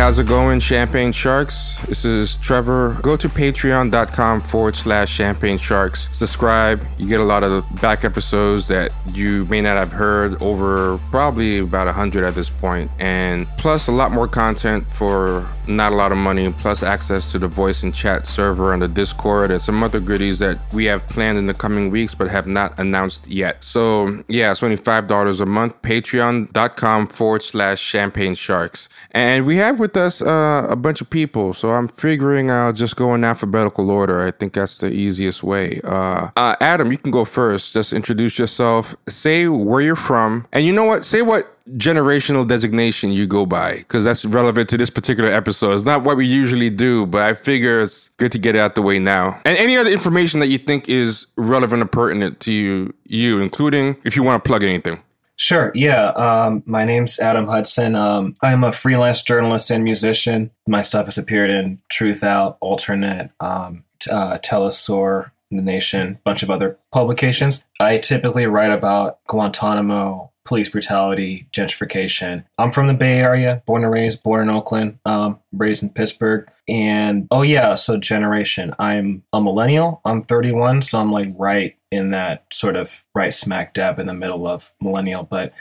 How's it going, Champagne Sharks? This is Trevor. Go to patreon.com forward slash champagne sharks. Subscribe. You get a lot of back episodes that you may not have heard over probably about 100 at this point, and plus a lot more content for not a lot of money, plus access to the voice and chat server on the Discord and some other goodies that we have planned in the coming weeks but have not announced yet. So, yeah, it's only $5 a month. Patreon.com forward slash champagne sharks. And we have with us uh, a bunch of people, so I'm figuring I'll just go in alphabetical order. I think that's the easiest way. Uh, uh, Adam, you can go first. Just introduce yourself, say where you're from, and you know what? Say what generational designation you go by because that's relevant to this particular episode. It's not what we usually do, but I figure it's good to get it out the way now. And any other information that you think is relevant or pertinent to you, you including if you want to plug anything. Sure. Yeah. Um, my name's Adam Hudson. Um, I'm a freelance journalist and musician. My stuff has appeared in Truthout, Alternet, um, uh, teleSUR, The Nation, a bunch of other publications. I typically write about Guantanamo, police brutality, gentrification. I'm from the Bay Area, born and raised, born in Oakland, um, raised in Pittsburgh. And oh, yeah, so generation. I'm a millennial. I'm 31, so I'm like right in that sort of right smack dab in the middle of millennial. But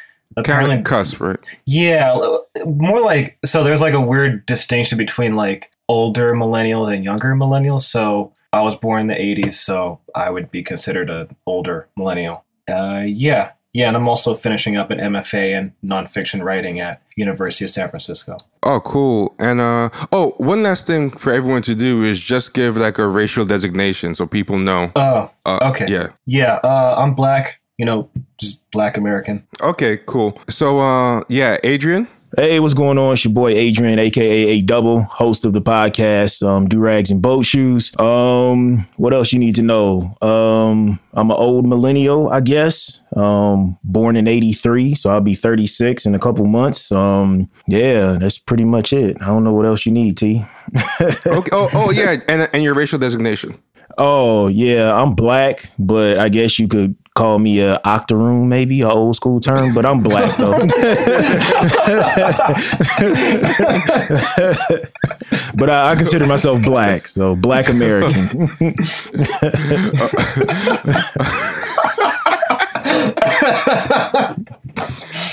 kind of cusp, right? Yeah, more like so. There's like a weird distinction between like older millennials and younger millennials. So I was born in the 80s, so I would be considered an older millennial. Uh, yeah, yeah, and I'm also finishing up an MFA in nonfiction writing at University of San Francisco. Oh, cool. And uh oh, one last thing for everyone to do is just give like a racial designation so people know. Oh, Uh, okay. Yeah. Yeah, uh, I'm black, you know, just black American. Okay, cool. So uh yeah, Adrian. Hey, what's going on? It's your boy Adrian, aka A Double, host of the podcast, um, Do Rags and Boat Shoes. Um, what else you need to know? Um, I'm an old millennial, I guess. Um, born in '83, so I'll be 36 in a couple months. Um, yeah, that's pretty much it. I don't know what else you need, T. Okay. Oh, oh yeah, and and your racial designation. Oh yeah, I'm black, but I guess you could call me a octoroon, maybe a old school term, but I'm black though. but I, I consider myself black, so black American.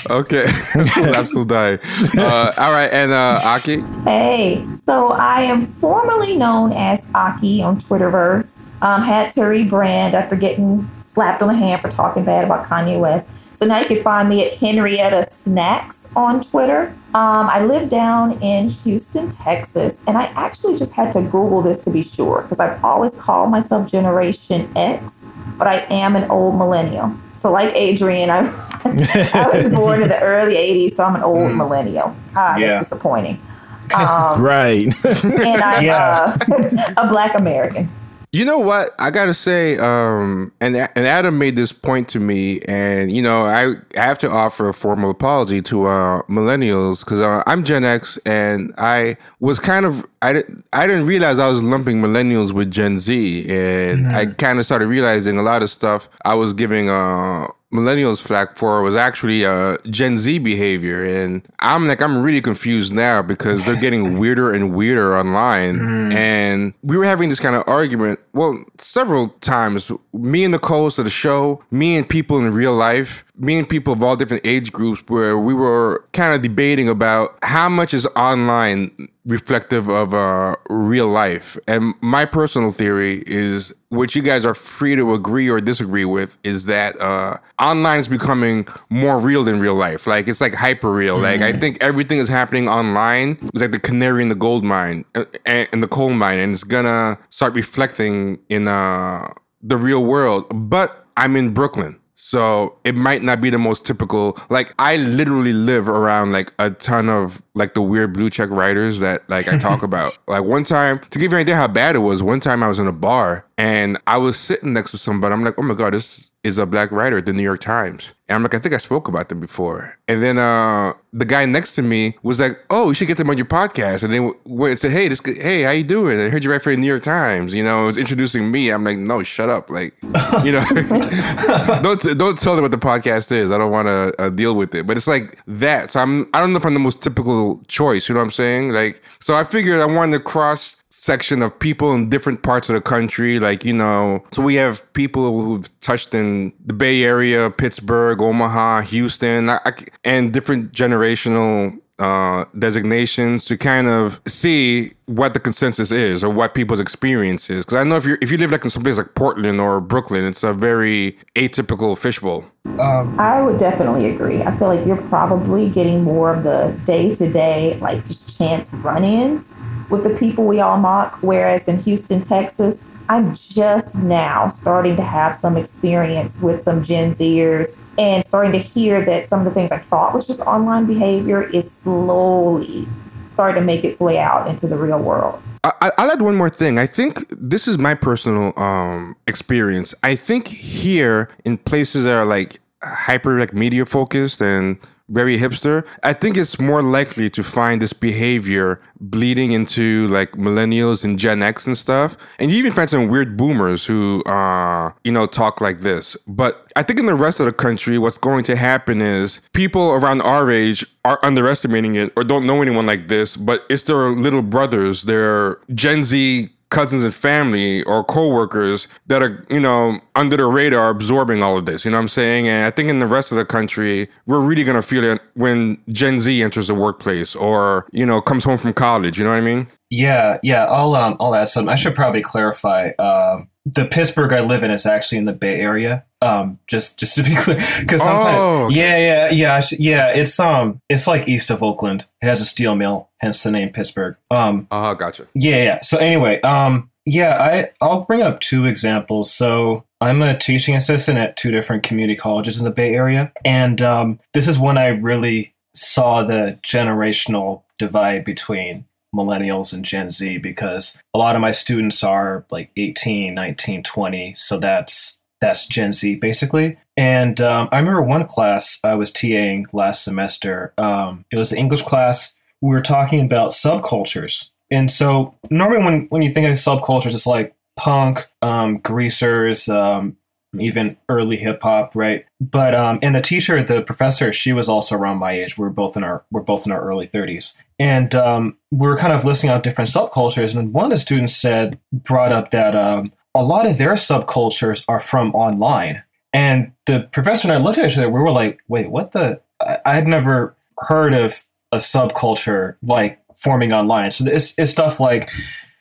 Okay, I'm still dying. Uh, all right, and uh, Aki. Hey, so I am formerly known as Aki on Twitterverse. Um, had to rebrand after getting slapped on the hand for talking bad about Kanye West. So now you can find me at Henrietta Snacks on Twitter. Um, I live down in Houston, Texas, and I actually just had to Google this to be sure because I've always called myself Generation X, but I am an old millennial. So, like Adrian, I, I was born in the early 80s, so I'm an old millennial. Ah, Yeah. that's disappointing. Um, right. and I'm Yeah. uh, a black American. You know what? I gotta say, um, and and Adam made this point to me, and you know, I have to offer a formal apology to uh, millennials because uh, I'm Gen X, and I was kind of I didn't I didn't realize I was lumping millennials with Gen Z, and I kind of started realizing a lot of stuff I was giving uh millennials flack for was actually uh Gen Z behavior. And I'm like I'm really confused now because they're getting weirder and weirder online. And we were having this kind of argument well several times. Me and the co-host of the show me and people in real life me and people of all different age groups where we were kind of debating about how much is online reflective of uh, real life. And my personal theory is, which you guys are free to agree or disagree with, is that uh, online is becoming more real than real life. Like it's like hyper real. Like I think everything is happening online. It's like the canary in the gold mine, uh, and the coal mine, and it's gonna start reflecting in uh, the real world. But I'm in Brooklyn. So it might not be the most typical. Like I literally live around like a ton of like the weird blue check writers that like I talk about. Like one time, to give you an idea how bad it was, one time I was in a bar and I was sitting next to somebody. I'm like, oh my god, this is a black writer at the New York Times. And I'm like, I think I spoke about them before. And then uh, the guy next to me was like, "Oh, you should get them on your podcast." And they went and said, "Hey, this, hey, how you doing? I heard you write for the New York Times. You know, it was introducing me. I'm like, no, shut up. Like, you know, don't don't tell them what the podcast is. I don't want to uh, deal with it. But it's like that. So I'm I don't know if I'm the most typical choice. You know what I'm saying? Like, so I figured I wanted to cross section of people in different parts of the country. Like, you know, so we have people who've touched in the Bay Area, Pittsburgh, Omaha, Houston, I, I, and different generational uh, designations to kind of see what the consensus is or what people's experience is. Because I know if you if you live like in some place like Portland or Brooklyn, it's a very atypical fishbowl. Um, I would definitely agree. I feel like you're probably getting more of the day to day like chance run-ins with the people we all mock. Whereas in Houston, Texas, I'm just now starting to have some experience with some Gen Zers and starting to hear that some of the things I thought was just online behavior is slowly starting to make its way out into the real world. I, will add one more thing. I think this is my personal um, experience. I think here in places that are like hyper like media focused and very hipster, I think it's more likely to find this behavior bleeding into like millennials and Gen X and stuff. And you even find some weird boomers who, uh, you know, talk like this. But I think in the rest of the country, what's going to happen is people around our age are underestimating it or don't know anyone like this, but it's their little brothers, their Gen Z cousins and family or coworkers that are, you know, under the radar absorbing all of this. You know what I'm saying? And I think in the rest of the country, we're really going to feel it when Gen Z enters the workplace or, you know, comes home from college. You know what I mean? Yeah, yeah. I'll um, I'll add some. I should probably clarify. Um, the Pittsburgh I live in is actually in the Bay Area. Um, just just to be clear, because sometimes, oh, yeah, yeah, yeah, yeah. It's um, it's like east of Oakland. It has a steel mill, hence the name Pittsburgh. Um, uh, gotcha. Yeah, yeah. So anyway, um, yeah, I I'll bring up two examples. So I'm a teaching assistant at two different community colleges in the Bay Area, and um, this is when I really saw the generational divide between millennials and Gen Z because a lot of my students are like 18, 19, 20. So that's that's Gen Z basically. And um, I remember one class I was TAing last semester. Um, it was the English class. We were talking about subcultures. And so normally when, when you think of subcultures, it's like punk, um, greasers, um, even early hip hop, right? But um, and the teacher, the professor, she was also around my age. We are both in our we're both in our early thirties, and um, we were kind of listing out different subcultures. And one of the students said brought up that um, a lot of their subcultures are from online. And the professor and I looked at each other. We were like, "Wait, what the?" I, had never heard of a subculture like forming online. So it's, it's stuff like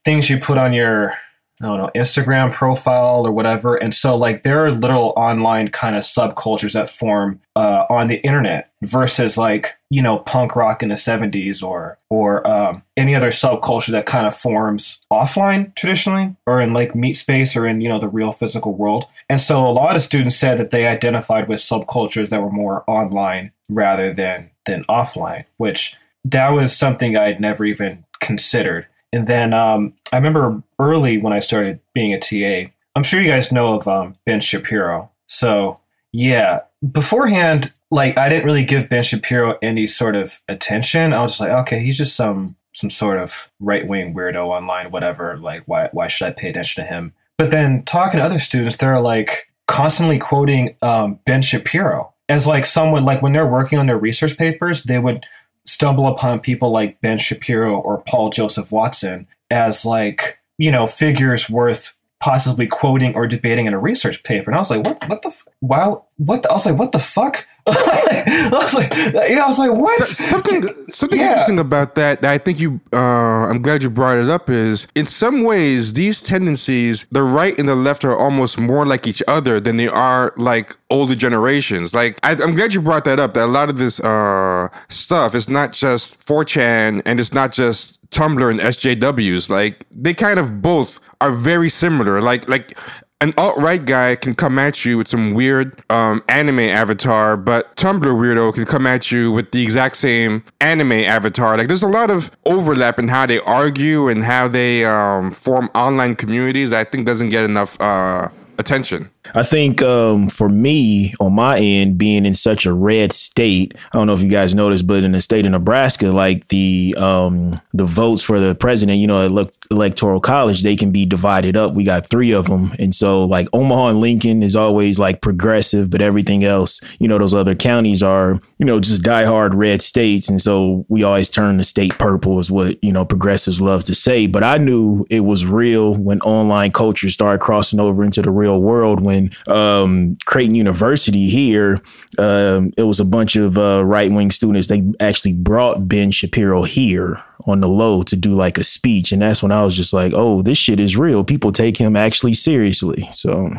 things you put on your I don't know, Instagram profile or whatever. And so, like, there are little online kind of subcultures that form uh, on the internet versus, like, you know, punk rock in the 70s or, or um, any other subculture that kind of forms offline traditionally or in like meet space or in, you know, the real physical world. And so, a lot of students said that they identified with subcultures that were more online rather than, than offline, which that was something I'd never even considered and then um, I remember early when I started being a TA, I'm sure you guys know of um, Ben Shapiro. So, yeah, beforehand, like I didn't really give Ben Shapiro any sort of attention. I was just like, okay, he's just some some sort of right wing weirdo online, whatever. Like, why why should I pay attention to him? But then talking to other students, they're like constantly quoting um, Ben Shapiro as like someone like when they're working on their research papers, they would stumble upon people like Ben Shapiro or Paul Joseph Watson as like, you know, figures worth possibly quoting or debating in a research paper. And I was like, what, what the, f- wow, what the, I was like, what the fuck? I was like, yeah, I was like, what? something, something yeah. interesting about that, that I think you, uh, I'm glad you brought it up is in some ways, these tendencies, the right and the left are almost more like each other than they are like older generations. Like, I, am glad you brought that up, that a lot of this, uh, stuff is not just 4chan and it's not just Tumblr and SJWs. Like, they kind of both are very similar. Like like an alt right guy can come at you with some weird um, anime avatar, but Tumblr weirdo can come at you with the exact same anime avatar. Like, there's a lot of overlap in how they argue and how they um, form online communities. I think doesn't get enough uh, attention. I think um, for me, on my end, being in such a red state, I don't know if you guys noticed, but in the state of Nebraska, like the um, the votes for the president, you know, electoral college, they can be divided up. We got three of them, and so like Omaha and Lincoln is always like progressive, but everything else, you know, those other counties are, you know, just diehard red states, and so we always turn the state purple, is what you know progressives love to say. But I knew it was real when online culture started crossing over into the real world when um, Creighton University here, um, it was a bunch of uh, right wing students. They actually brought Ben Shapiro here on the low to do like a speech, and that's when I was just like, "Oh, this shit is real. People take him actually seriously." So.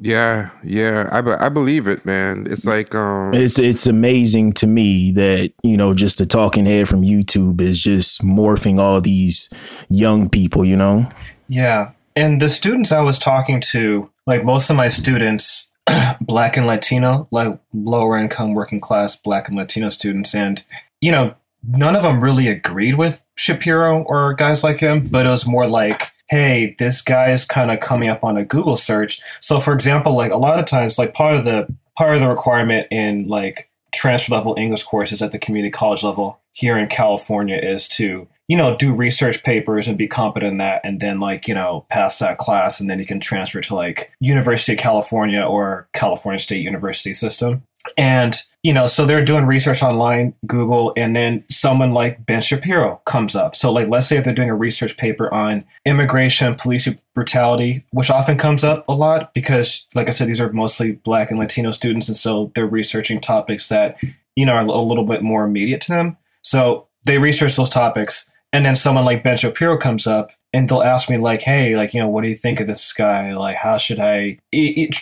Yeah, yeah, I, be- I believe it, man. It's like um it's it's amazing to me that, you know, just the talking head from YouTube is just morphing all these young people, you know? Yeah. And the students I was talking to like most of my students black and latino like lower income working class black and latino students and you know none of them really agreed with shapiro or guys like him but it was more like hey this guy is kind of coming up on a google search. So for example like a lot of times like part of the part of the requirement in like transfer level english courses at the community college level here in california is to you know, do research papers and be competent in that, and then like you know pass that class, and then you can transfer to like University of California or California State University system. And you know, so they're doing research online, Google, and then someone like Ben Shapiro comes up. So like, let's say if they're doing a research paper on immigration, police brutality, which often comes up a lot because, like I said, these are mostly Black and Latino students, and so they're researching topics that you know are a little bit more immediate to them. So they research those topics and then someone like Ben Shapiro comes up and they'll ask me like, "Hey, like you know, what do you think of this guy? Like, how should I?"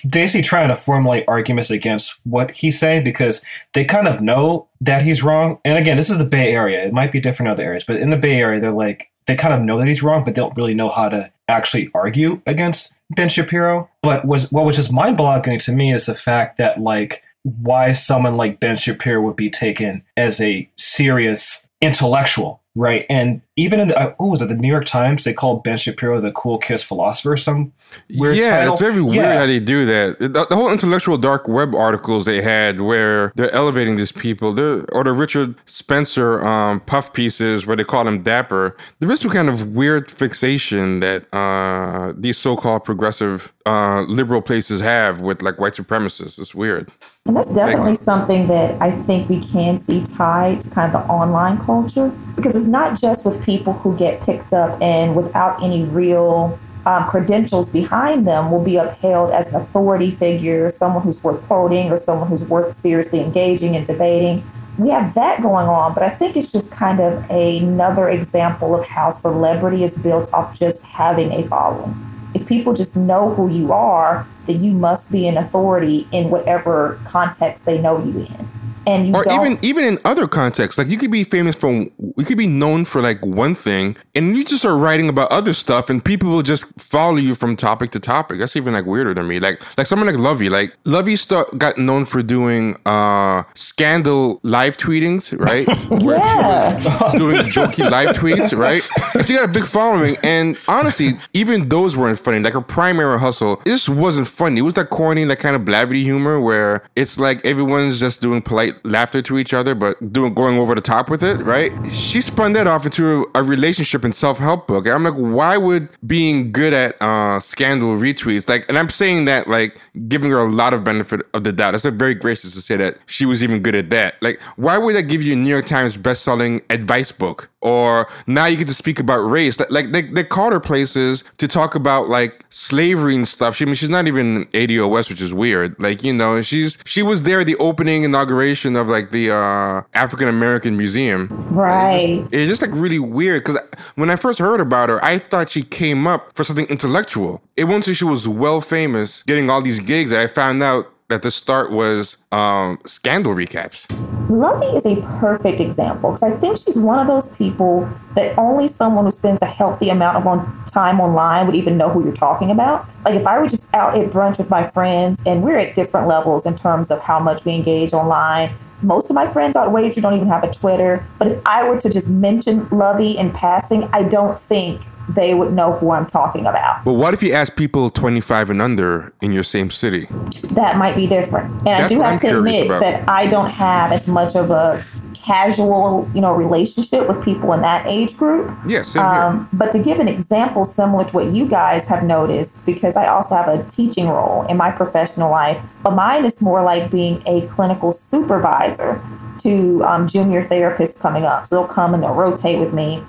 Basically, trying to formulate arguments against what he's saying because they kind of know that he's wrong. And again, this is the Bay Area; it might be different in other areas, but in the Bay Area, they're like they kind of know that he's wrong, but they don't really know how to actually argue against Ben Shapiro. But was what was just mind-boggling to me is the fact that like why someone like Ben Shapiro would be taken as a serious intellectual Right, and even in the uh, oh, was it the New York Times? They called Ben Shapiro the cool kiss philosopher. Some weird yeah, title. it's very weird how they do that. The, the, whole intellectual dark web articles they had where they're elevating these people, they're, or the Richard Spencer um, puff pieces where they call him dapper. There is some kind of weird fixation that uh, these so-called progressive uh, liberal places have with like white supremacists. It's weird. And that's definitely something that I think we can see tied to kind of the online culture because it's not just with people who get picked up and without any real um, credentials behind them will be upheld as an authority figure, someone who's worth quoting or someone who's worth seriously engaging and debating. We have that going on, but I think it's just kind of another example of how celebrity is built off just having a following if people just know who you are, then you must be an authority in whatever context they know you in and you or even even in other contexts like you could be famous for you could be known for like one thing and you just are writing about other stuff and people will just follow you from topic to topic. That's even like weirder to me. Like like someone like Luvvie like Luvvie st- got known for doing uh scandal live tweetings right? Where yeah. she was doing jokey live tweets right? And she got a big following and honestly even those weren't funny. Like her primary hustle it just wasn't funny. It was that corny that kind of blabbity humor where it's like everyone's just doing polite laughter to each other, but doing going over the top with it, right? She spun that off into a, a relationship and self help book. And I'm like, why would being good at uh, scandal retweets, like, and I'm saying that like giving her a lot of benefit of the doubt. That's not very gracious to say that she was even good at that. Like, why would that give you a New York Times best selling advice book? Or now you get to speak about race. Like they, they called her places to talk about like slavery and stuff. She I mean she's not even ADOS, which is weird. Like, you know, she's she was there at the opening inauguration of like the uh, African American Museum. Right. It's just, it's just like really weird because when I first heard about her, I thought she came up for something intellectual. It wasn't until she was well famous, getting all these gigs, that I found out that the start was um, scandal recaps. Luvvie is a perfect example because I think she's one of those people that only someone who spends a healthy amount of on, time online would even know who you're talking about. Like if I were just out at brunch with my friends and we're at different levels in terms of how much we engage online. Most of my friends out wager don't even have a Twitter. But if I were to just mention Luvvie in passing, I don't think they would know who I'm talking about. But what if you ask people 25 and under in your same city? That might be different. And That's I do have I'm to admit about. that I don't have as much of a casual, you know, relationship with people in that age group. Yeah. Um, but to give an example similar to what you guys have noticed, because I also have a teaching role in my professional life, but mine is more like being a clinical supervisor to um, junior therapists coming up. So they'll come and they'll rotate with me.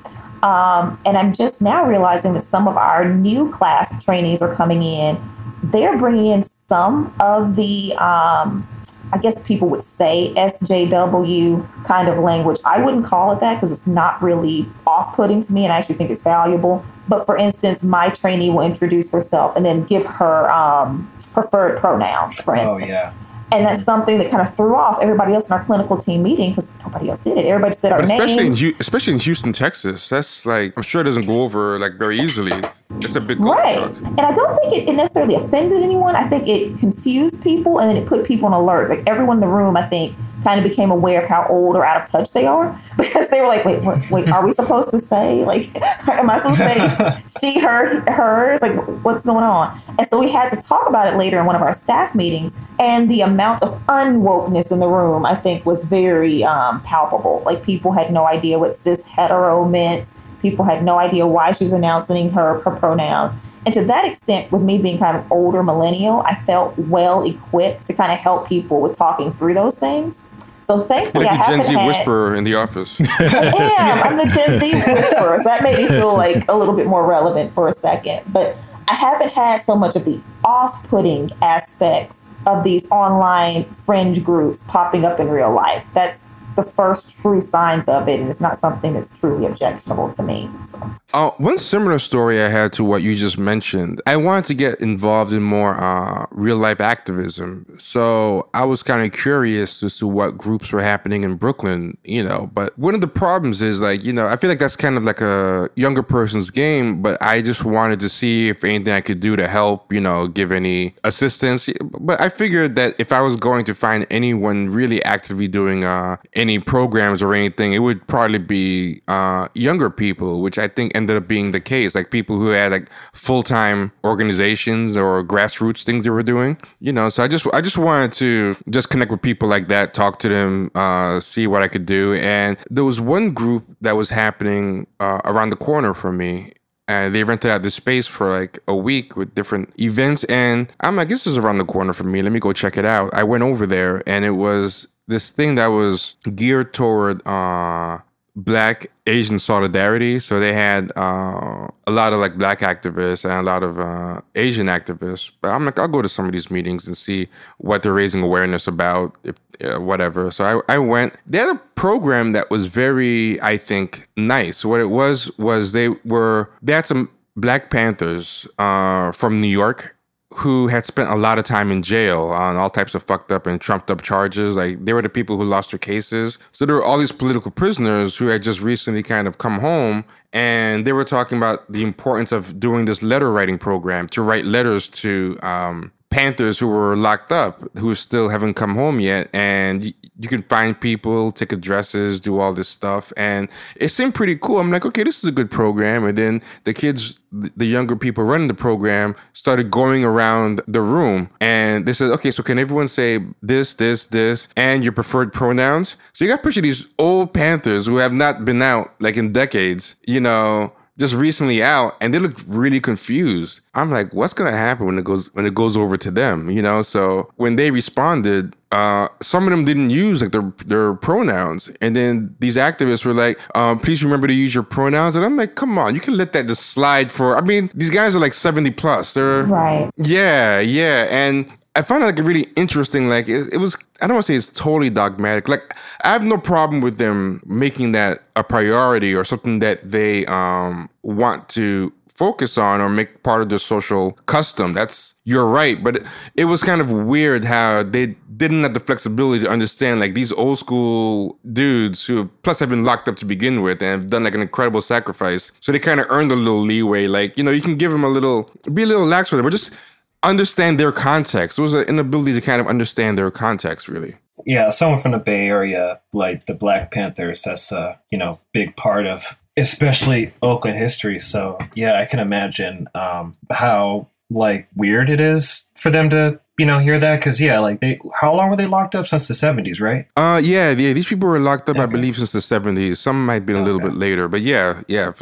Um, and I'm just now realizing that some of our new class trainees are coming in. They're bringing in some of the, um, I guess people would say SJW kind of language. I wouldn't call it that because it's not really off putting to me, and I actually think it's valuable. But for instance, my trainee will introduce herself and then give her um, preferred pronouns, for Oh instance. yeah. And that's mm-hmm. something that kind of threw off everybody else in our clinical team meeting because nobody else did it. Everybody said our But especially in especially in Houston, Texas. That's like I'm sure it doesn't go over like very easily. It's a big culture Right. shock. And I don't think it, it necessarily offended anyone. I think it confused people and then it put people on alert. Like everyone in the room, I think, kind of became aware of how old or out of touch they are because they were like, wait, what, wait, are we supposed to say, like, am I supposed to say she, her, hers? Like, what's going on? And so we had to talk about it later in one of our staff meetings. And the amount of unwokeness in the room, I think, was very um, palpable. Like, people had no idea what cis hetero meant. People had no idea why she was announcing her, her pronouns. And to that extent, with me being kind of older millennial, I felt well equipped to kind of help people with talking through those things. So thankfully, Like I the Gen haven't Z had. whisperer in the office. I am. I'm the Gen Z whisperer. So that made me feel like a little bit more relevant for a second. But I haven't had so much of the off-putting aspects of these online fringe groups popping up in real life. That's the first true signs of it, and it's not something that's truly objectionable to me. So. Uh, one similar story I had to what you just mentioned. I wanted to get involved in more uh, real life activism. So I was kind of curious as to what groups were happening in Brooklyn, you know. But one of the problems is like, you know, I feel like that's kind of like a younger person's game, but I just wanted to see if anything I could do to help, you know, give any assistance. But I figured that if I was going to find anyone really actively doing uh, any programs or anything, it would probably be uh, younger people, which I think ended up being the case. Like people who had like full time organizations or grassroots things they were doing. You know, so I just I just wanted to just connect with people like that, talk to them, uh, see what I could do. And there was one group that was happening uh, around the corner from me and they rented out this space for like a week with different events and i'm like this is around the corner for me let me go check it out i went over there and it was this thing that was geared toward uh black asian solidarity. So they had uh a lot of like black activists and a lot of uh asian activists. But i'm like i'll go to some of these meetings and see what they're raising awareness about if uh, whatever. So I, I went. They had a program that was very i think nice. What it was was they were they had some black panthers uh from new york who had spent a lot of time in jail on all types of fucked up and trumped up charges. Like they were the people who lost their cases. So there were all these political prisoners who had just recently kind of come home and they were talking about the importance of doing this letter writing program to write letters to um, Panthers who were locked up, who still haven't come home yet. And you, can find people, take addresses, do all this stuff. And it seemed pretty cool. I'm like, okay, this is a good program. And then the kids, the younger people running the program started going around the room and they said, okay, so can everyone say this, this, this, and your preferred pronouns? So you got to picture these old Panthers who have not been out like in decades, you know, just recently out and they looked really confused. I'm like, what's gonna happen when it goes when it goes over to them? You know, so when they responded, uh, some of them didn't use like their their pronouns, and then these activists were like, um, "Please remember to use your pronouns." And I'm like, "Come on, you can let that just slide for." I mean, these guys are like 70 plus. They're Right. yeah, yeah, and I found it like really interesting. Like it, it was, I don't want to say it's totally dogmatic. Like I have no problem with them making that a priority or something that they um want to focus on or make part of their social custom. That's you're right, but it, it was kind of weird how they didn't have the flexibility to understand like these old school dudes who plus have been locked up to begin with and have done like an incredible sacrifice. So they kind of earned a little leeway. Like you know, you can give them a little, be a little lax with it, but just understand their context. It was an inability to kind of understand their context, really. Yeah, someone from the Bay Area, like the Black Panthers, that's a you know big part of especially Oakland history. So yeah, I can imagine um, how like weird it is for them to you know hear that because yeah, like they how long were they locked up since the seventies, right? Uh, yeah, yeah. These people were locked up, okay. I believe, since the seventies. Some might be a little bit later, but yeah, yeah,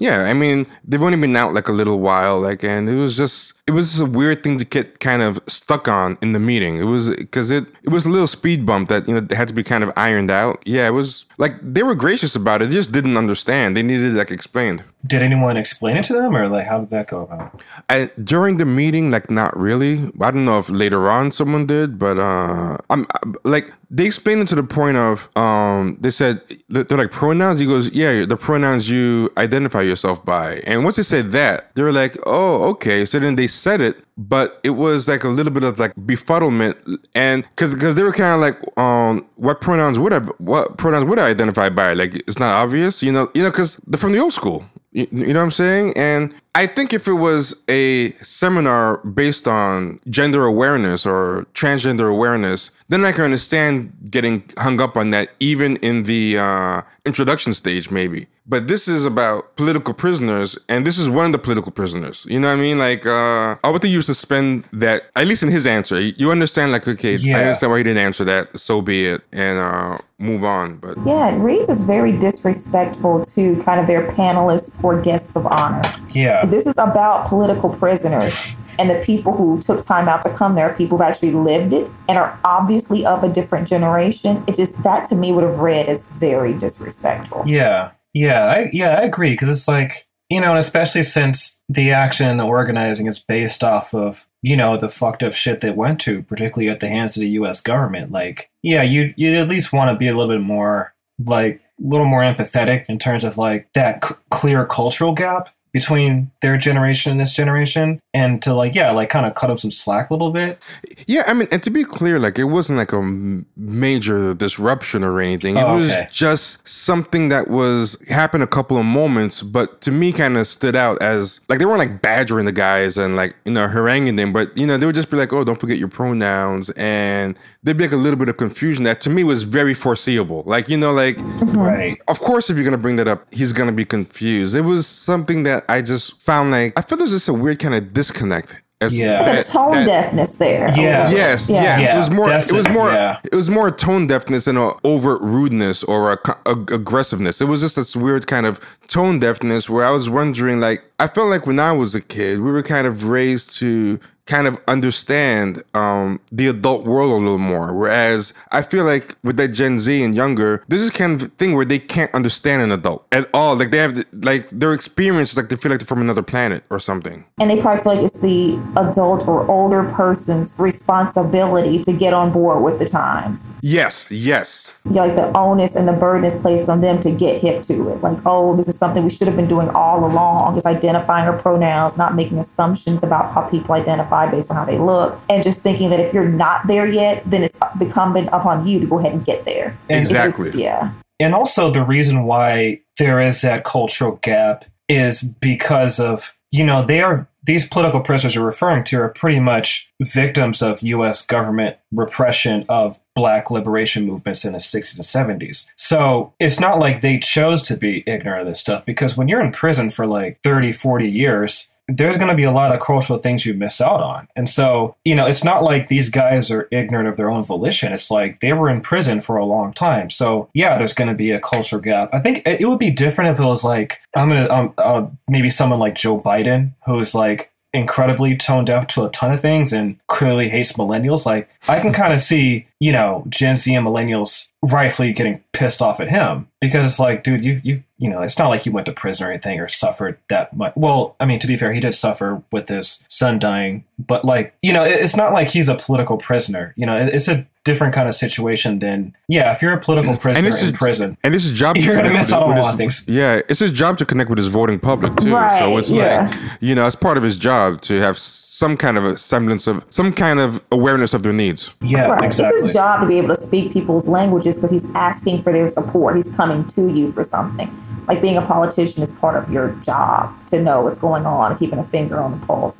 yeah. I mean, they've only been out like a little while, like, and it was just it was just a weird thing to get kind of stuck on in the meeting. It was because it it was a little speed bump that you know had to be kind of ironed out. Yeah, it was like they were gracious about it. They just didn't understand. They needed like explained. Did anyone explain it to them, or like how did that go about? I, during the meeting, like not really. I don't know if later on someone did, but uh, I'm like they explained it to the point of um, they said they're like pronouns. He goes, yeah, the pronouns you identify yourself by. And once they said that, they were like, oh, okay. So then they said it, but it was like a little bit of like befuddlement, and because because they were kind of like, um, what pronouns would I what pronouns would I identify by? Like it's not obvious, you know, you know, because they're from the old school. You, you, know what I'm saying? And I think if it was a seminar based on gender awareness or transgender awareness, then I can understand getting hung up on that even in the uh, introduction stage, maybe. But this is about political prisoners, and this is one of the political prisoners. You know what I mean? Like, uh, I would think you suspend that, at least in his answer. You understand, like, okay, yeah. I understand why he didn't answer that, so be it, and uh, move on. But Yeah, Reeves is very disrespectful to kind of their panelists or guests of honor. Yeah. This is about political prisoners and the people who took time out to come there, people who've actually lived it and are obviously of a different generation. It just that to me would have read as very disrespectful. Yeah, yeah, I, yeah, I agree because it's like you know, and especially since the action and the organizing is based off of you know the fucked up shit they went to, particularly at the hands of the U.S. government. Like, yeah, you you at least want to be a little bit more like a little more empathetic in terms of like that c- clear cultural gap between their generation and this generation and to like yeah like kind of cut them some slack a little bit. Yeah i mean and to be clear like it wasn't like a major disruption or anything. It oh, was okay. just something that was happened a couple of moments but to me kind of stood out as like they weren't like badgering the guys and like you know haranguing them but you know they would just be like oh don't forget your pronouns and there'd be like a little bit of confusion that to me was very foreseeable. Like you know like mm-hmm. right. of course if you're gonna bring that up he's gonna be confused. It was something that I just found like I feel there's just a weird kind of disconnect. As yeah, that, tone that, deafness there. Yeah. Yes. Yeah. Yes. Yeah. It was more. It was more. Yeah. It was more tone deafness than an overt rudeness or a, a, aggressiveness. It was just this weird kind of tone deafness where I was wondering, like, I felt like when I was a kid, we were kind of raised to kind of understand um, the adult world a little more. Whereas I feel like with that Gen Z and younger, this is kind of thing where they can't understand an adult at all. Like they have like their experience is like they feel like they're from another planet or something. And they probably feel like it's the adult or older person's responsibility to get on board with the times. Yes, yes. Yeah, like the onus and the burden is placed on them to get hip to it. Like, oh, this is something we should have been doing all along is identifying our pronouns, not making assumptions about how people identify based on how they look, and just thinking that if you're not there yet, then it's incumbent upon you to go ahead and get there. Exactly. yeah. And also the reason why there is that cultural gap is because of, you know, they are these political prisoners you're referring to are pretty much victims of US government repression of black liberation movements in the 60s and 70s. So it's not like they chose to be ignorant of this stuff because when you're in prison for like 30, 40 years, there's going to be a lot of cultural things you miss out on. And so, you know, it's not like these guys are ignorant of their own volition. It's like they were in prison for a long time. So, yeah, there's going to be a cultural gap. I think it would be different if it was like, I'm going to, um, uh, maybe someone like Joe Biden, who's like, incredibly tone deaf to a ton of things and clearly hates millennials. Like I can kind of see, you know, Gen Z and millennials rightfully getting pissed off at him because it's like, dude, you you you know, it's not like he went to prison or anything or suffered that much. Well, I mean, to be fair, he did suffer with his son dying, but like, you know, it's not like he's a political prisoner. You know, it's a different kind of situation than yeah. If you're a political prisoner this in is- prison, And this is job. to You're gonna miss out on a lot of things. Yeah, it's his job to connect with his voting public too. So Right, it's yeah. like you know, it's part of his job to have some kind of a semblance of some kind of awareness of their needs. yeah, Right. It's his job to be able to speak people's languages because he's asking for their support. He's coming to you for something. Like being a politician is part of your job to know what's going on, keeping a finger on the pulse.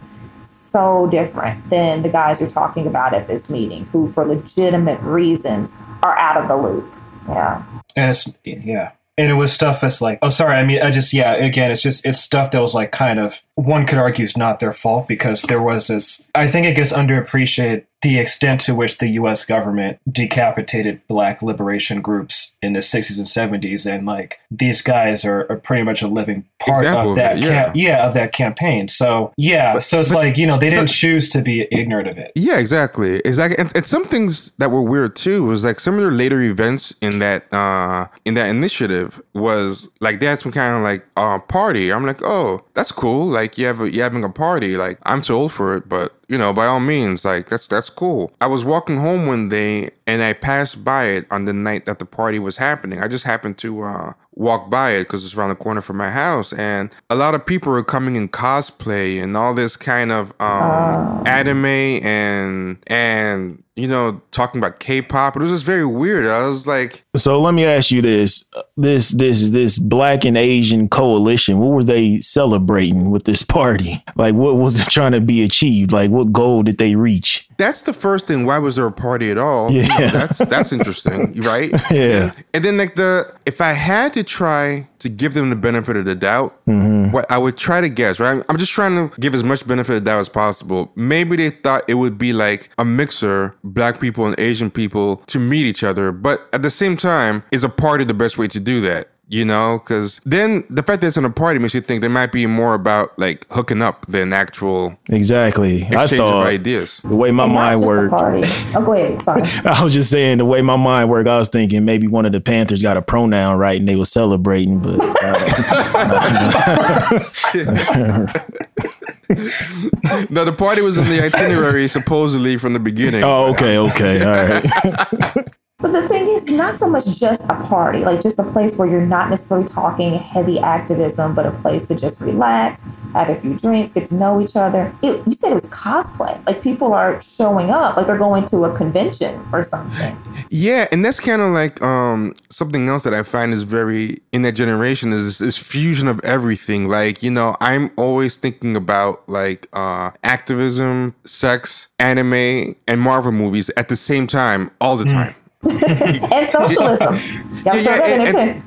So different than the guys you're talking about at this meeting, who, for legitimate reasons, are out of the loop. Yeah. and it's yeah and it was stuff that's like oh sorry i mean i just yeah again it's just it's stuff that was like kind of one could argue is not their fault because there was this i think it gets underappreciated the extent to which the us government decapitated black liberation groups in the 60s and 70s and like these guys are, are pretty much a living part Example of of that it, yeah. cam- yeah of that campaign so yeah so it's but- like you know they so- didn't choose to be ignorant of it Yeah, exactly, exactly. And, and some things that were weird too was like some of the later events in that uh in that initiative was like they had some kind of like uh party. I'm like, oh, that's cool. Like you have a, you having a party. Like I'm too old for it, but you know, by all means, like that's that's cool. I was walking home one day and I passed by it on the night that the party was happening. I just happened to uh walk by it because it's around the corner from my house and a lot of people were coming in cosplay and all this kind of um anime and and you know talking about k-pop it was just very weird i was like So let me ask you this: this this this Black and Asian coalition. What were they celebrating with this party? Like, what was it trying to be achieved? Like, what goal did they reach? that's the first thing why was there a party at all You know, Yeah. that's that's interesting right Yeah. and then like the if i had to try to give them the benefit of the doubt mm-hmm. what i would try to guess right? I'm, I'm just trying to give as much benefit of the doubt as possible. Maybe they thought it would be like a mixer black people and asian people to meet each other but at the same time is a party the best way to do that you know because then the fact that it's in a party makes you think there might be more about like hooking up than actual Exactly. I exchange of ideas the way my And mind just worked. Party. Oh, go ahead. Sorry. I was just saying the way my mind worked. I was thinking maybe one of the Panthers got a pronoun right and they were celebrating, but uh, no the party was in the itinerary supposedly from the beginning oh, okay, okay, all right. But the thing is, not so much just a party, like just a place where you're not necessarily talking heavy activism, but a place to just relax, have a few drinks, get to know each other. It, you said it was cosplay. Like people are showing up, like they're going to a convention or something. Yeah, and that's kind of like um something else that I find is very in that generation is this, this fusion of everything. Like, you know, I'm always thinking about like uh activism, sex, anime, and Marvel movies at the same time all the time. And socialism. Y'all Yeah, yeah, in and-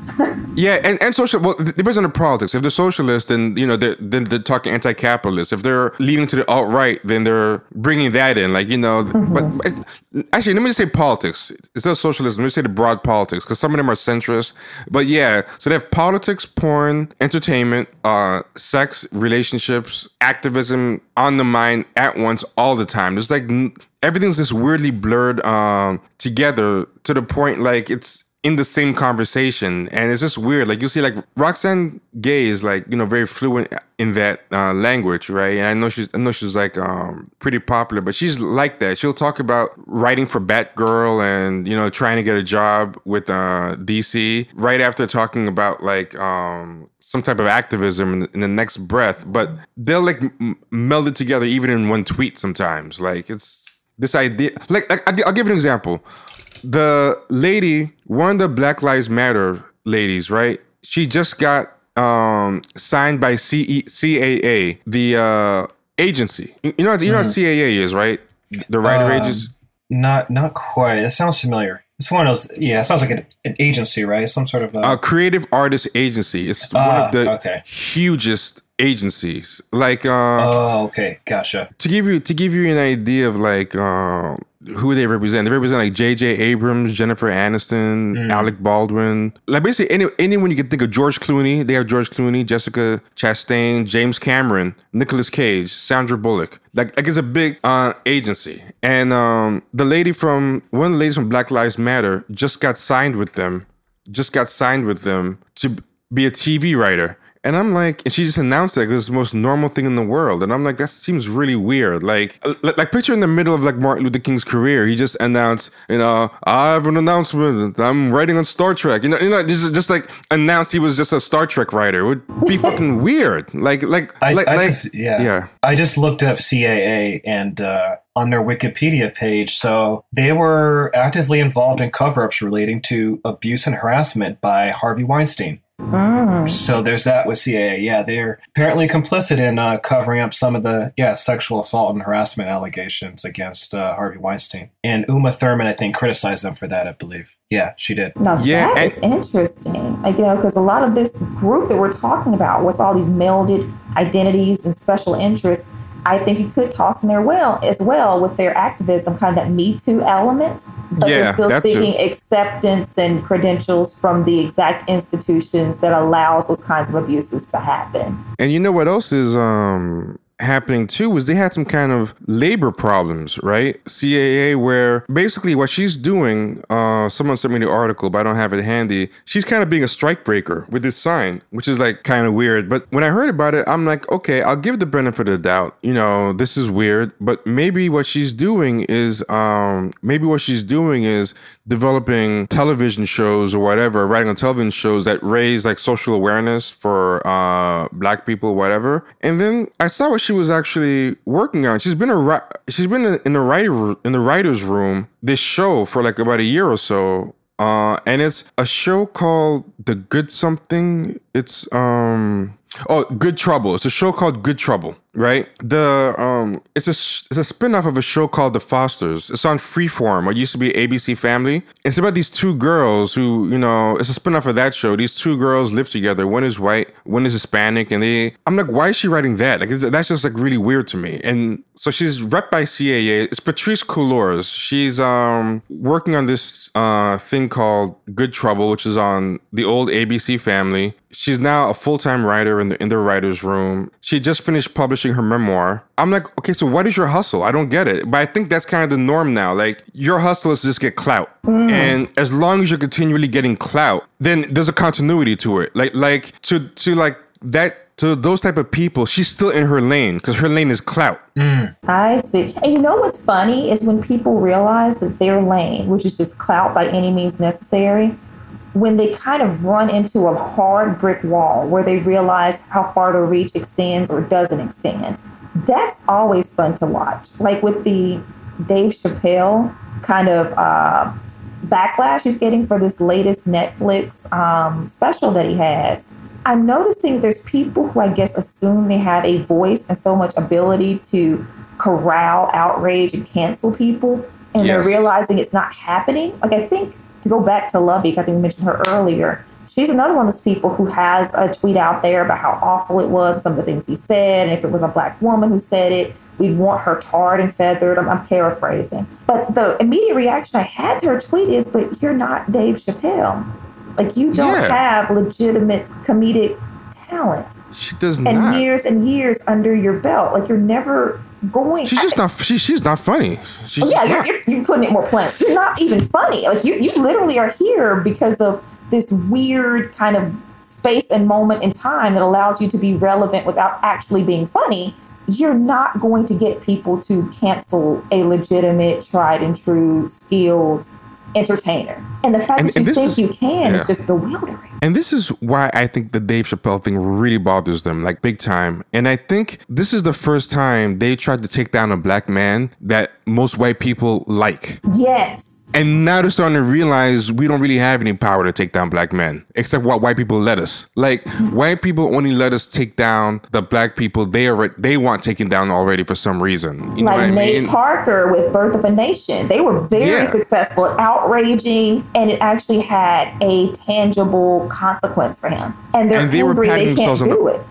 Yeah, and, and social. Well, it depends on the politics. If they're socialist, then you know they're, then they're talking anti-capitalist. If they're leaning to the alt right, then they're bringing that in. Like you know, but, but actually, let me just say politics. Instead of socialism, let me say the broad politics because some of them are centrist. But yeah, so they have politics, porn, entertainment, uh, sex, relationships, activism on the mind at once all the time. There's like everything's just weirdly blurred um, together to the point like it's in the same conversation and it's just weird. Like you see like Roxane Gay is like you know very fluent in that uh, language right? And i know she's i know she's like um pretty popular but she's like that. She'll talk about writing for batgirl and you know trying to get a job with uh dc right after talking about like um some type of activism in the, in the next breath. But they'll like m- meld it together even in one tweet sometimes. Like it's this idea like I, I'll give an example the lady, one of the Black Lives Matter ladies, right? She just got um signed by CE, CAA, the uh agency. You know, you know what CAA is, right? The writer Um, agency. not not quite it sounds familiar it's one of those yeah it sounds like an, an agency right some sort of uh, A creative artist agency. It's one Ah, of the okay. hugest agencies. Like uh oh okay gotcha to give you to give you an idea of like uh, who they represent, they represent like J.J. Abrams, Jennifer Aniston, Alec Baldwin, like basically any anyone you can think of. George Clooney, they have George Clooney, Jessica Chastain, James Cameron, Nicolas Cage, Sandra Bullock. Like like it's a big uh, agency, and um, the lady from one of the ladies from Black Lives Matter just got signed with them, just got signed with them to be a TV writer. And I'm like, and she just announced that it was the most normal thing in the world. And I'm like, that seems really weird. Like, uh, like, picture in the middle of like Martin Luther King's career, he just announced, you know, I have an announcement. I'm writing on Star Trek. You know, you know, just just like announced he was just a Star Trek writer. It would be fucking weird. Like, like, I, like, I like just, yeah. yeah. I just looked up CAA and uh, on their Wikipedia page, so they were actively involved in cover-ups relating to abuse and harassment by Harvey Weinstein. Mm. So there's that with CAA. Yeah, they're apparently complicit in uh, covering up some of the yeah sexual assault and harassment allegations against uh, Harvey Weinstein. And Uma Thurman, I think, criticized them for that. I believe. Yeah, she did. Now Yeah, that is interesting. Like, you know, because a lot of this group that we're talking about, with all these melded identities and special interests, I think you could toss in there well as well with their activism, kind of that Me Too element. But Yeah, they're still seeking acceptance and credentials from the exact institutions that allows those kinds of abuses to happen. And you know what else is um happening too was they had some kind of labor problems, right? CAA where basically what she's doing, uh someone sent me the article, but I don't have it handy. She's kind of being a strike breaker with this sign, which is like kind of weird. But when I heard about it, I'm like, okay, I'll give the benefit of the doubt. You know, this is weird, but maybe what she's doing is um maybe what she's doing is developing television shows or whatever, writing on television shows that raise like social awareness for uh black people, whatever. And then I saw what she was actually working on. She's been a she's been in the writer in the writers room this show for like about a year or so. Uh, and it's a show called The Good Something. It's um oh Good Trouble. It's a show called Good Trouble, right? The um it's a it's a spin-off of a show called The Fosters. It's on Freeform. It used to be ABC Family. It's about these two girls who, you know, it's a spin-off of that show. These two girls live together. One is white, one is Hispanic, and they I'm like, why is she writing that? Like that's just like really weird to me. And so she's rep by CAA. It's Patrisse Cullors. She's um working on this uh thing called Good Trouble, which is on the old ABC Family. She's now a full-time writer in the in the writers' room. She just finished publishing her memoir. I'm like, okay, so what is your hustle? I don't get it. But I think that's kind of the norm now. Like your hustle is just get clout. Mm. And as long as you're continually getting clout, then there's a continuity to it. Like like to to like that to those type of people, she's still in her lane because her lane is clout. Mm. I see. And you know what's funny is when people realize that their lane, which is just clout by any means necessary, when they kind of run into a hard brick wall where they realize how far the reach extends or doesn't extend, that's always fun to watch. Like with the Dave Chappelle kind of uh, backlash he's getting for this latest Netflix um, special that he has. I'm noticing there's people who I guess assume they have a voice and so much ability to corral outrage and cancel people, and they're realizing it's not happening. Like I think to go back to Luvvie, I think we mentioned her earlier. She's another one of those people who has a tweet out there about how awful it was, some of the things he said, and if it was a black woman who said it, we'd want her tarred and feathered. I'm, I'm paraphrasing. But the immediate reaction I had to her tweet is, but you're not Dave Chappelle. Like you don't Yeah. have legitimate comedic talent She does and not. And years and years under your belt. Like you're never going. She's just not. She, she's not funny. She's Oh, yeah, you're, you're, you're putting it more plain. You're not even funny. Like you, you literally are here because of this weird kind of space and moment in time that allows you to be relevant without actually being funny. You're not going to get people to cancel a legitimate, tried and true, skilled entertainer. And the fact And- that you and this think is- you can yeah. is just bewildering. And this is why I think the Dave Chappelle thing really bothers them, like big time. And I think this is the first time they tried to take down a black man that most white people like. Yes. And now they're starting to realize we don't really have any power to take down black men, except what white people let us. Like white people only let us take down the black people they are they want taken down already for some reason. You know like what I mean? Parker with Birth of a Nation. They were very Yeah. successful at outraging, and it actually had a tangible consequence for him. And they're And they were angry patting they can't themselves on the- do it.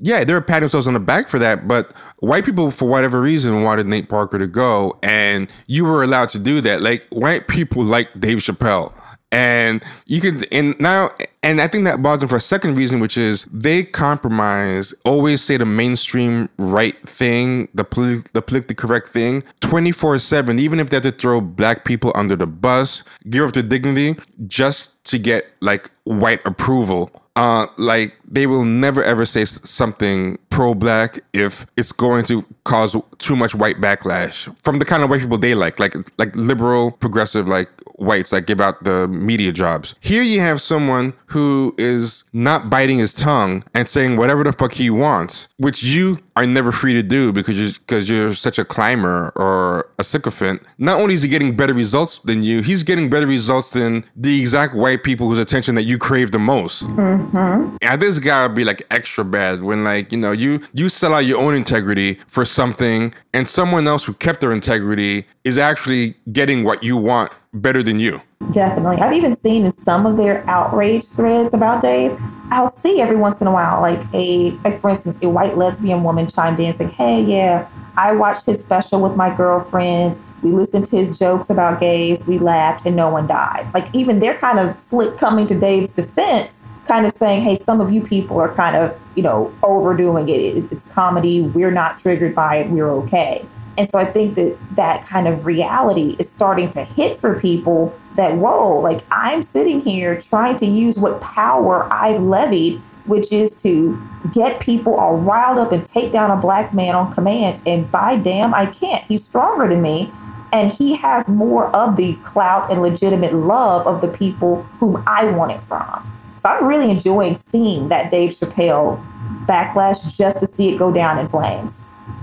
yeah, they were patting themselves on the back for that, but white people, for whatever reason, wanted Nate Parker to go, and you were allowed to do that. Like white people like Dave Chappelle, and you could, and now, and I think that bothers them for a second reason, which is they compromise, always say the mainstream right thing, the poli- the politically correct thing, twenty four seven, even if they have to throw black people under the bus, give up their dignity just to get like white approval. Uh, like they will never ever say something pro black if it's going to cause too much white backlash from the kind of white people they like, like like liberal, progressive, like whites that give out the media jobs. Here you have someone who is not biting his tongue and saying whatever the fuck he wants, which you are never free to do because you're because you're such a climber or a sycophant. Not only is he getting better results than you, he's getting better results than the exact white people whose attention that you crave the most. Mm-hmm. And this would be like extra bad when like you know you you sell out your own integrity for something, and someone else who kept their integrity is actually getting what you want better than you. Definitely. I've even seen in some of their outrage threads about Dave. I'll see every once in a while, like a, like for instance, a white lesbian woman chimed in saying, Hey, yeah, I watched his special with my girlfriends. We listened to his jokes about gays. We laughed and no one died. Like, even they're kind of slick coming to Dave's defense, kind of saying, Hey, some of you people are kind of, you know, overdoing it. It's comedy. We're not triggered by it. We're okay. And so I think that that kind of reality is starting to hit for people that, whoa, like I'm sitting here trying to use what power I've levied, which is to get people all riled up and take down a black man on command. And by damn, I can't. He's stronger than me. And he has more of the clout and legitimate love of the people whom I want it from. So I'm really enjoying seeing that Dave Chappelle backlash just to see it go down in flames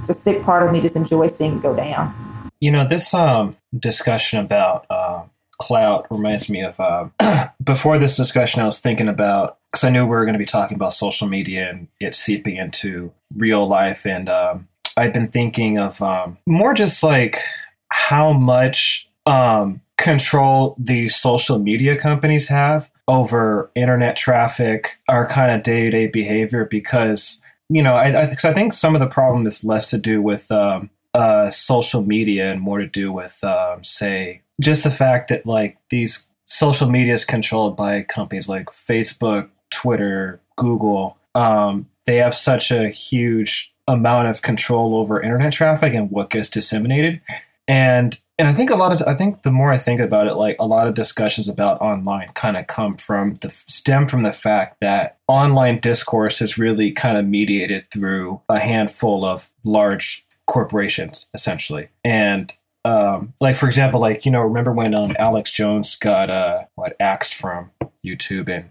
the sick part of me just enjoys seeing it go down. You know, this um, discussion about uh, clout reminds me of uh, before this discussion, I was thinking about because I knew we were going to be talking about social media and it seeping into real life. And um, I've been thinking of um, more just like how much um, control these social media companies have over internet traffic, our kind of day to day behavior, because you know, I, I, I, think some of the problem is less to do with um, uh, social media and more to do with, um, say, just the fact that like these social media is controlled by companies like Facebook, Twitter, Google. Um, they have such a huge amount of control over internet traffic and what gets disseminated. And and I think a lot of I think the more I think about it, like a lot of discussions about online kind of come from the stem from the fact that online discourse is really kind of mediated through a handful of large corporations, essentially. And um, like for example, like you know, remember when um, Alex Jones got uh, what axed from YouTube and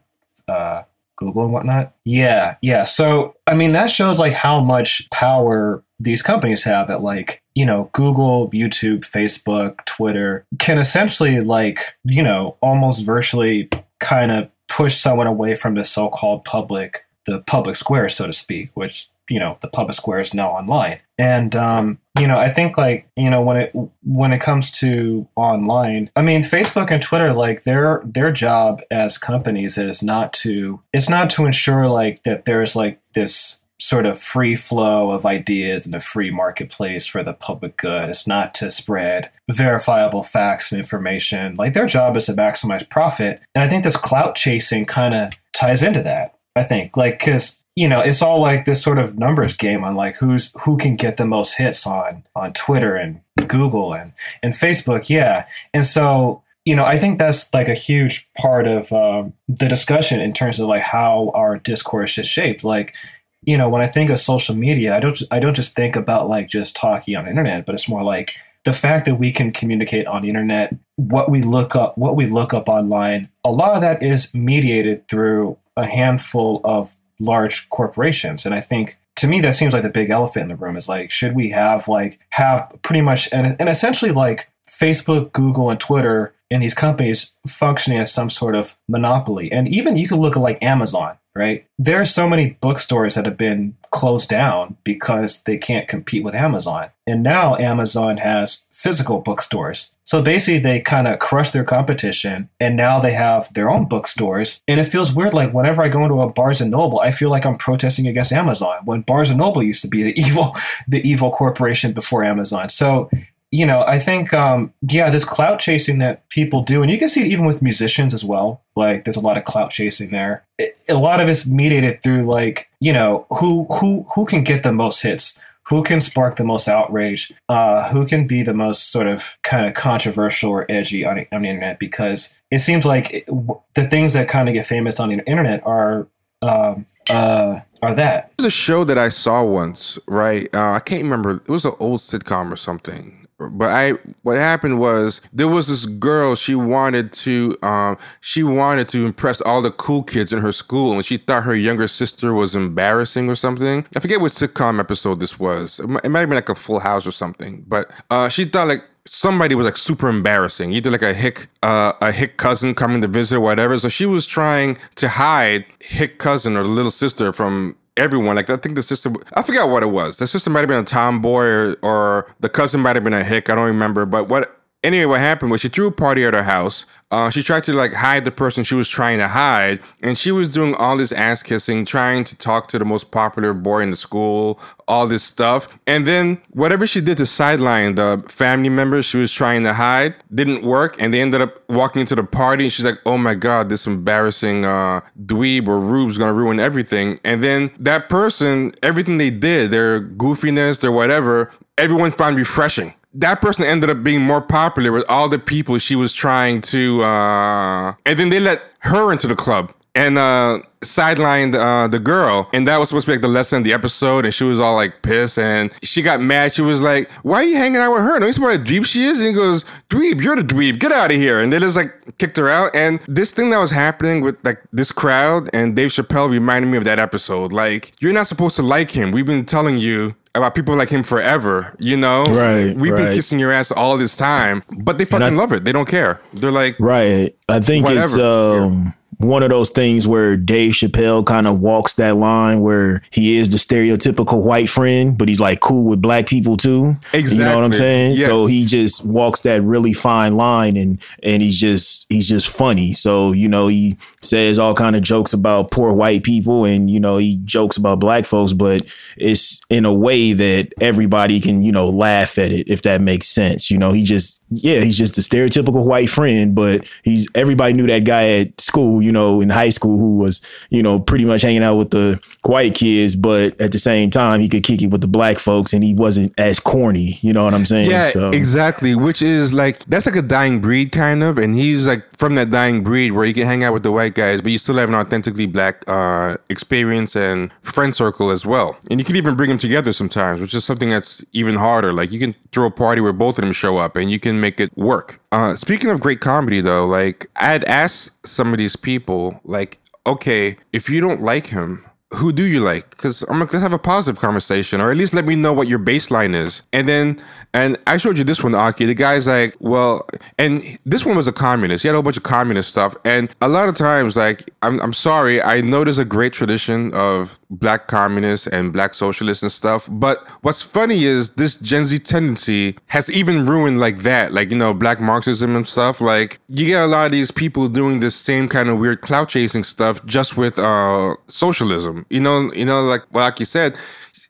uh, Google and whatnot? Yeah, yeah. So I mean, that shows like how much power these companies have that like you know google youtube facebook twitter can essentially like you know almost virtually kind of push someone away from the so-called public the public square so to speak which you know the public square is now online and um, you know i think like you know when it when it comes to online i mean facebook and twitter like their their job as companies is not to it's not to ensure like that there's like this sort of free flow of ideas and a free marketplace for the public good. It's not to spread verifiable facts and information. Like their job is to maximize profit. And I think this clout chasing kind of ties into that. I think like because you know it's all like this sort of numbers game on like who's who can get the most hits on on Twitter and Google and and Facebook. Yeah, and so you know, I think that's like a huge part of um, the discussion in terms of like how our discourse is shaped. Like, you know, when I think of social media, I don't I don't just think about like just talking on internet, but it's more like the fact that we can communicate on the internet, what we look up, what we look up online, a lot of that is mediated through a handful of large corporations. And I think to me that seems like the big elephant in the room is like, should we have like have pretty much and, and essentially like Facebook, Google, and Twitter and these companies functioning as some sort of monopoly. And even you could look at like Amazon right? There are so many bookstores that have been closed down because they can't compete with Amazon. And now Amazon has physical bookstores. So basically, they kind of crush their competition and now they have their own bookstores. And it feels weird. Like whenever I go into a Barnes and Noble, I feel like I'm protesting against Amazon when Barnes and Noble used to be the evil, the evil corporation before Amazon. So you know, I think, um, yeah, this clout chasing that people do, and you can see it even with musicians as well. Like, there's a lot of clout chasing there. It, a lot of it's mediated through, like, you know, who who who can get the most hits, who can spark the most outrage, uh, who can be the most sort of kind of controversial or edgy on, on the internet. Because it seems like it, the things that kind of get famous on the internet are um, uh, are that. There's a show that I saw once, right? Uh, I can't remember. It was an old sitcom or something. But I, what happened was there was this girl. She wanted to, um, she wanted to impress all the cool kids in her school, and she thought her younger sister was embarrassing or something. I forget what sitcom episode this was. It might, have been like a Full House or something. But uh, she thought like somebody was like super embarrassing, either like a hick, uh, a hick cousin coming to visit or whatever. So she was trying to hide hick cousin or little sister from everyone. Like I think the sister, I forgot what it was. The sister might have been a tomboy or, or the cousin might have been a hick. I don't remember. But what anyway, what happened was she threw a party at her house. Uh, she tried to like hide the person she was trying to hide, and she was doing all this ass kissing, trying to talk to the most popular boy in the school, all this stuff. And then whatever she did to sideline the family members she was trying to hide didn't work, and they ended up walking into the party. And she's like, "Oh my god, this embarrassing uh, dweeb or rube's gonna ruin everything." And then that person, everything they did, their goofiness, their whatever, everyone found refreshing that person ended up being more popular with all the people she was trying to uh and then they let her into the club and uh sidelined uh the girl and that was supposed to be like the lesson of the episode and she was all like pissed and she got mad she was like why are you hanging out with her don't you see what a dweeb she is and he goes dweeb you're the dweeb get out of here and they just like kicked her out and this thing that was happening with like this crowd and dave chappelle reminded me of that episode like you're not supposed to like him we've been telling you about people like him forever, you know? Right. We've right. been kissing your ass all this time, but they fucking I, love it. They don't care. They're like, right. I think whatever. it's um, one of those things where Dave Chappelle kind of walks that line where he is the stereotypical white friend, but he's like cool with black people too. Exactly. You know what I'm saying? Yes. So he just walks that really fine line and and he's just he's just funny. So, you know, he says all kind of jokes about poor white people and you know, he jokes about black folks, but it's in a way that everybody can, you know, laugh at it if that makes sense. You know, he just yeah, he's just a stereotypical white friend, but he's everybody knew that guy at school, you know, in high school who was, you know, pretty much hanging out with the white kids, but at the same time he could kick it with the black folks and he wasn't as corny, you know what I'm saying? yeah, So- exactly. Which is like, that's like a dying breed kind of. And he's like from that dying breed where you can hang out with the white guys, but you still have an authentically black uh, experience and friend circle as well. And you can even bring them together sometimes, which is something that's even harder. Like you can throw a party where both of them show up and you can make it work. Uh, speaking of great comedy, though, like I had asked some of these people, like, okay, if you don't like him, who do you like? Because I'm like, let's have a positive conversation, or at least let me know what your baseline is. And then, and I showed you this one, Aki. The guy's like, well, and this one was a communist. He had a whole bunch of communist stuff. And a lot of times, like, I'm, I'm sorry, I know there's a great tradition of black communists and black socialists and stuff. But what's funny is this Gen Z tendency has even ruined like that, like, you know, black Marxism and stuff. Like, you get a lot of these people doing this same kind of weird clout chasing stuff just with uh, socialism. You know, you know, like what Aki said.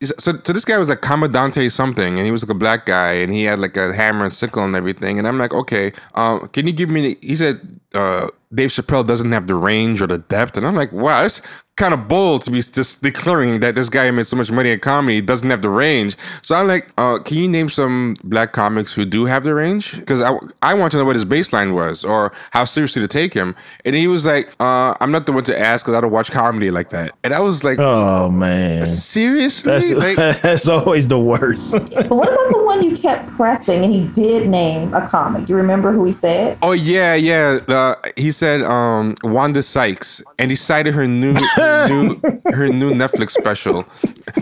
So, so this guy was like Commandante something, and he was like a black guy, and he had like a hammer and sickle and everything. And I'm like, okay, um, can you give me? He said uh, Dave Chappelle doesn't have the range or the depth, and I'm like, wow, that's kind of bold to be just declaring that this guy made so much money in comedy doesn't have the range. So I'm like, uh, can you name some black comics who do have the range? Because I, I want to know what his baseline was or how seriously to take him. And he was like, uh, I'm not the one to ask because I don't watch comedy like that. And I was like, Oh man. seriously? That's, like, that's always the worst. But what about the one you kept pressing and he did name a comic? You remember who he said? Oh yeah, yeah. Uh, he said um, Wanda Sykes, and he cited her new, her new, her new Netflix special.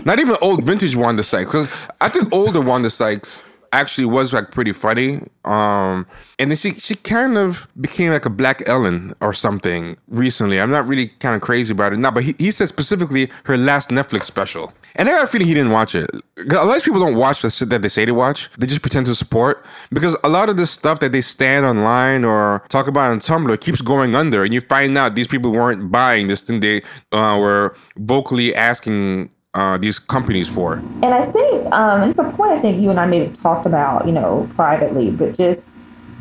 Not even old vintage Wanda Sykes, because I think older Wanda Sykes actually was like pretty funny. Um, and then she she kind of became like a Black Ellen or something recently. I'm not really kind of crazy about it now, but he, he said specifically her last Netflix special. And I got a feeling he didn't watch it. A lot of people don't watch the shit that they say they watch. They just pretend to support because a lot of this stuff that they stand online or talk about on Tumblr keeps going under, and you find out these people weren't buying this thing they uh, were vocally asking uh, these companies for. And I think, um, and it's a point I think you and I may have talked about, you know, privately, but just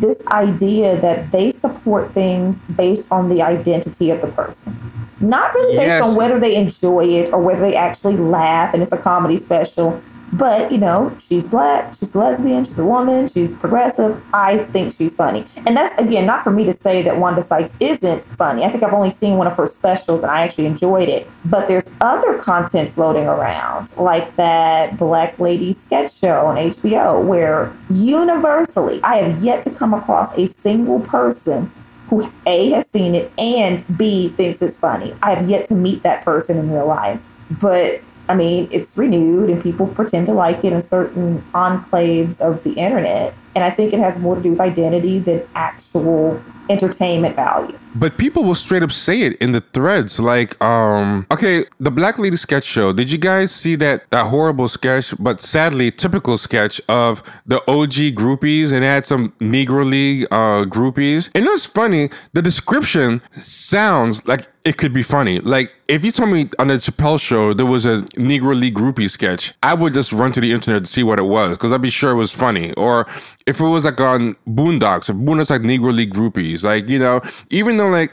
this idea that they support things based on the identity of the person. Not really based Yes. on whether they enjoy it or whether they actually laugh and it's a comedy special, But, you know, she's black, she's a lesbian, she's a woman, she's progressive. I think she's funny. And that's, again, not for me to say that Wanda Sykes isn't funny. I think I've only seen one of her specials and I actually enjoyed it. But there's other content floating around, like that Black Lady sketch show on HBO, where universally, I have yet to come across a single person who A has seen it and B thinks it's funny. I have yet to meet that person in real life. But I mean, it's renewed and people pretend to like it in certain enclaves of the internet. And I think it has more to do with identity than actual entertainment value. But people will straight up say it in the threads. Like, um, okay, the Black Lady sketch show. Did you guys see that that horrible sketch, but sadly typical sketch of the OG groupies and had some Negro League uh groupies? And it's funny, the description sounds like it could be funny. Like if you told me on the Chappelle show there was a Negro League groupie sketch, I would just run to the internet to see what it was because I'd be sure it was funny. Or if it was like on Boondocks, if Boondocks like Negro League groupies, like you know, even though like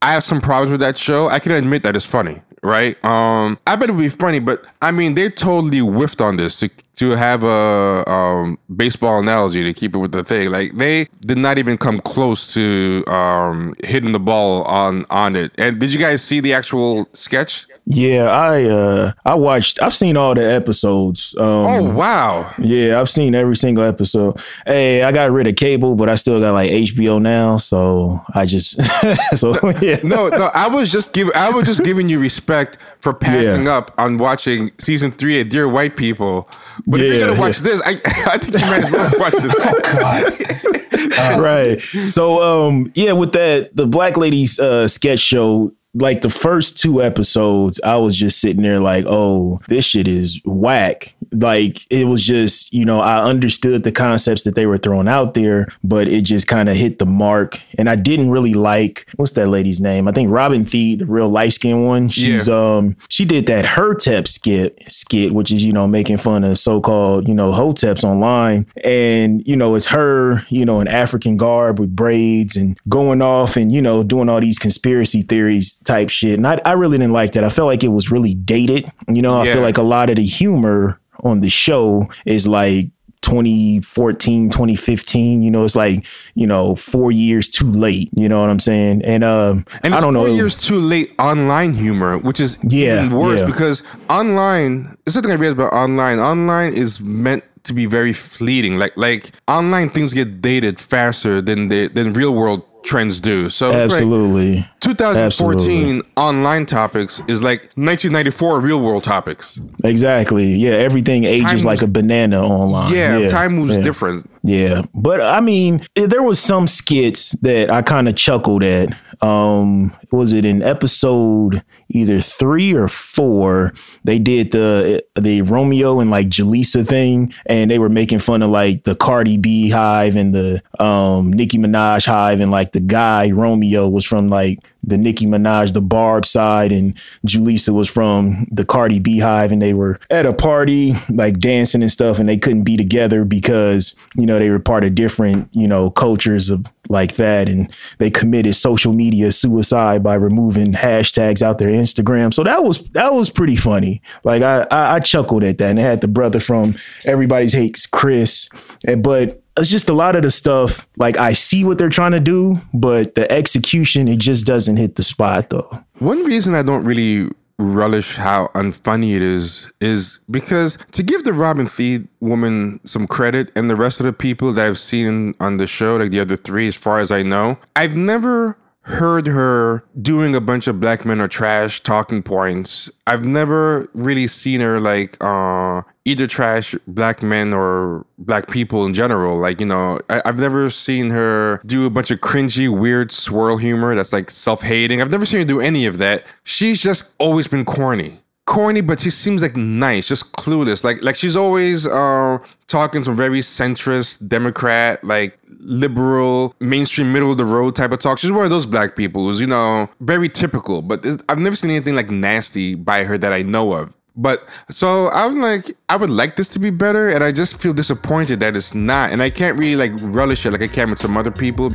I have some problems with that show, I can admit that it's funny, right? Um, I bet it would be funny, but I mean, they totally whiffed on this to to have a um, baseball analogy to keep it with the thing. Like they did not even come close to um, hitting the ball on on it. And did you guys see the actual sketch? Yeah, I uh I watched I've seen all the episodes. Um Oh wow. Yeah, I've seen every single episode. Hey, I got rid of cable, but I still got like HBO now, so I just so yeah. No, no, I was just giving I was just giving you respect for passing Yeah. up on watching season three of Dear White People. But if you're gonna watch yeah. this, I, I think you might as well watch this. right. So um yeah, with that the Black Ladies uh sketch show like the first two episodes, I was just sitting there like, oh, this shit is whack. Like it was just, you know, I understood the concepts that they were throwing out there, but it just kind of hit the mark. And I didn't really like what's that lady's name? I think Robin Thede, the real light skinned one. She's um she did that hotep skit skit, which is, you know, making fun of so-called, you know, hoteps online. And, you know, it's her, you know, in African garb with braids and going off and, you know, doing all these conspiracy theories type shit. And I, I really didn't like that. I felt like it was really dated. You know, I Yeah. feel like a lot of the humor on the show is like 2014 2015 you know it's like you know four years too late you know what i'm saying and um And i don't know four years too late online humor, which is Yeah, even worse yeah. because online. There's something I realized about online. Online is meant to be very fleeting. Like like online things get dated faster than they than real world trends do. So it's like absolutely 2014 Absolutely. online topics is like 1994 real world topics. exactly yeah everything ages Time like moves- a banana online Yeah, time moves yeah. different. Yeah, but I mean, eh, there was some skits that I kind of chuckled at. Um, was it in episode either three or four? They did the the Romeo and like Jaleesa thing, and they were making fun of like the Cardi B hive and the um Nicki Minaj hive, and like the guy Romeo was from like the Nicki Minaj, the Barb side, and Julissa was from the Cardi B hive, and they were at a party, like dancing and stuff, and they couldn't be together because you know they were part of different you know cultures of like that, and they committed social media suicide by removing hashtags out their Instagram. So that was that was pretty funny. Like I I, I chuckled at that, and it had the brother from Everybody's Hates Chris, and, but it's just a lot of the stuff like I see what they're trying to do, but the execution it just doesn't hit the spot though. One reason I don't really relish how unfunny it is is because to give the Robin Thede woman some credit and the rest of the people that I've seen on the show, like the other three, as far as I know, I've never heard her doing a bunch of black men are trash talking points. I've never really seen her like uh either trash black men or black people in general. Like, you know, I, I've never seen her do a bunch of cringy, weird swirl humor that's like self-hating. I've never seen her do any of that. She's just always been corny corny, but she seems like nice, just clueless. Like like she's always uh, talking some very centrist, Democrat, like liberal, mainstream, middle of the road type of talk. She's one of those black people who's you know very typical. But I've never seen anything like nasty by her that I know of. But so I'm like, I would like this to be better, and I just feel disappointed that it's not, and I can't really like relish it like I can with some other people.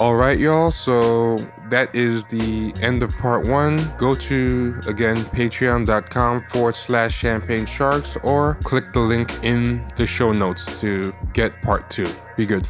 All right, y'all. So that is the end of part one. Go to, again, patreon.com forward slash champagne sharks or click the link in the show notes to get part two. Be good.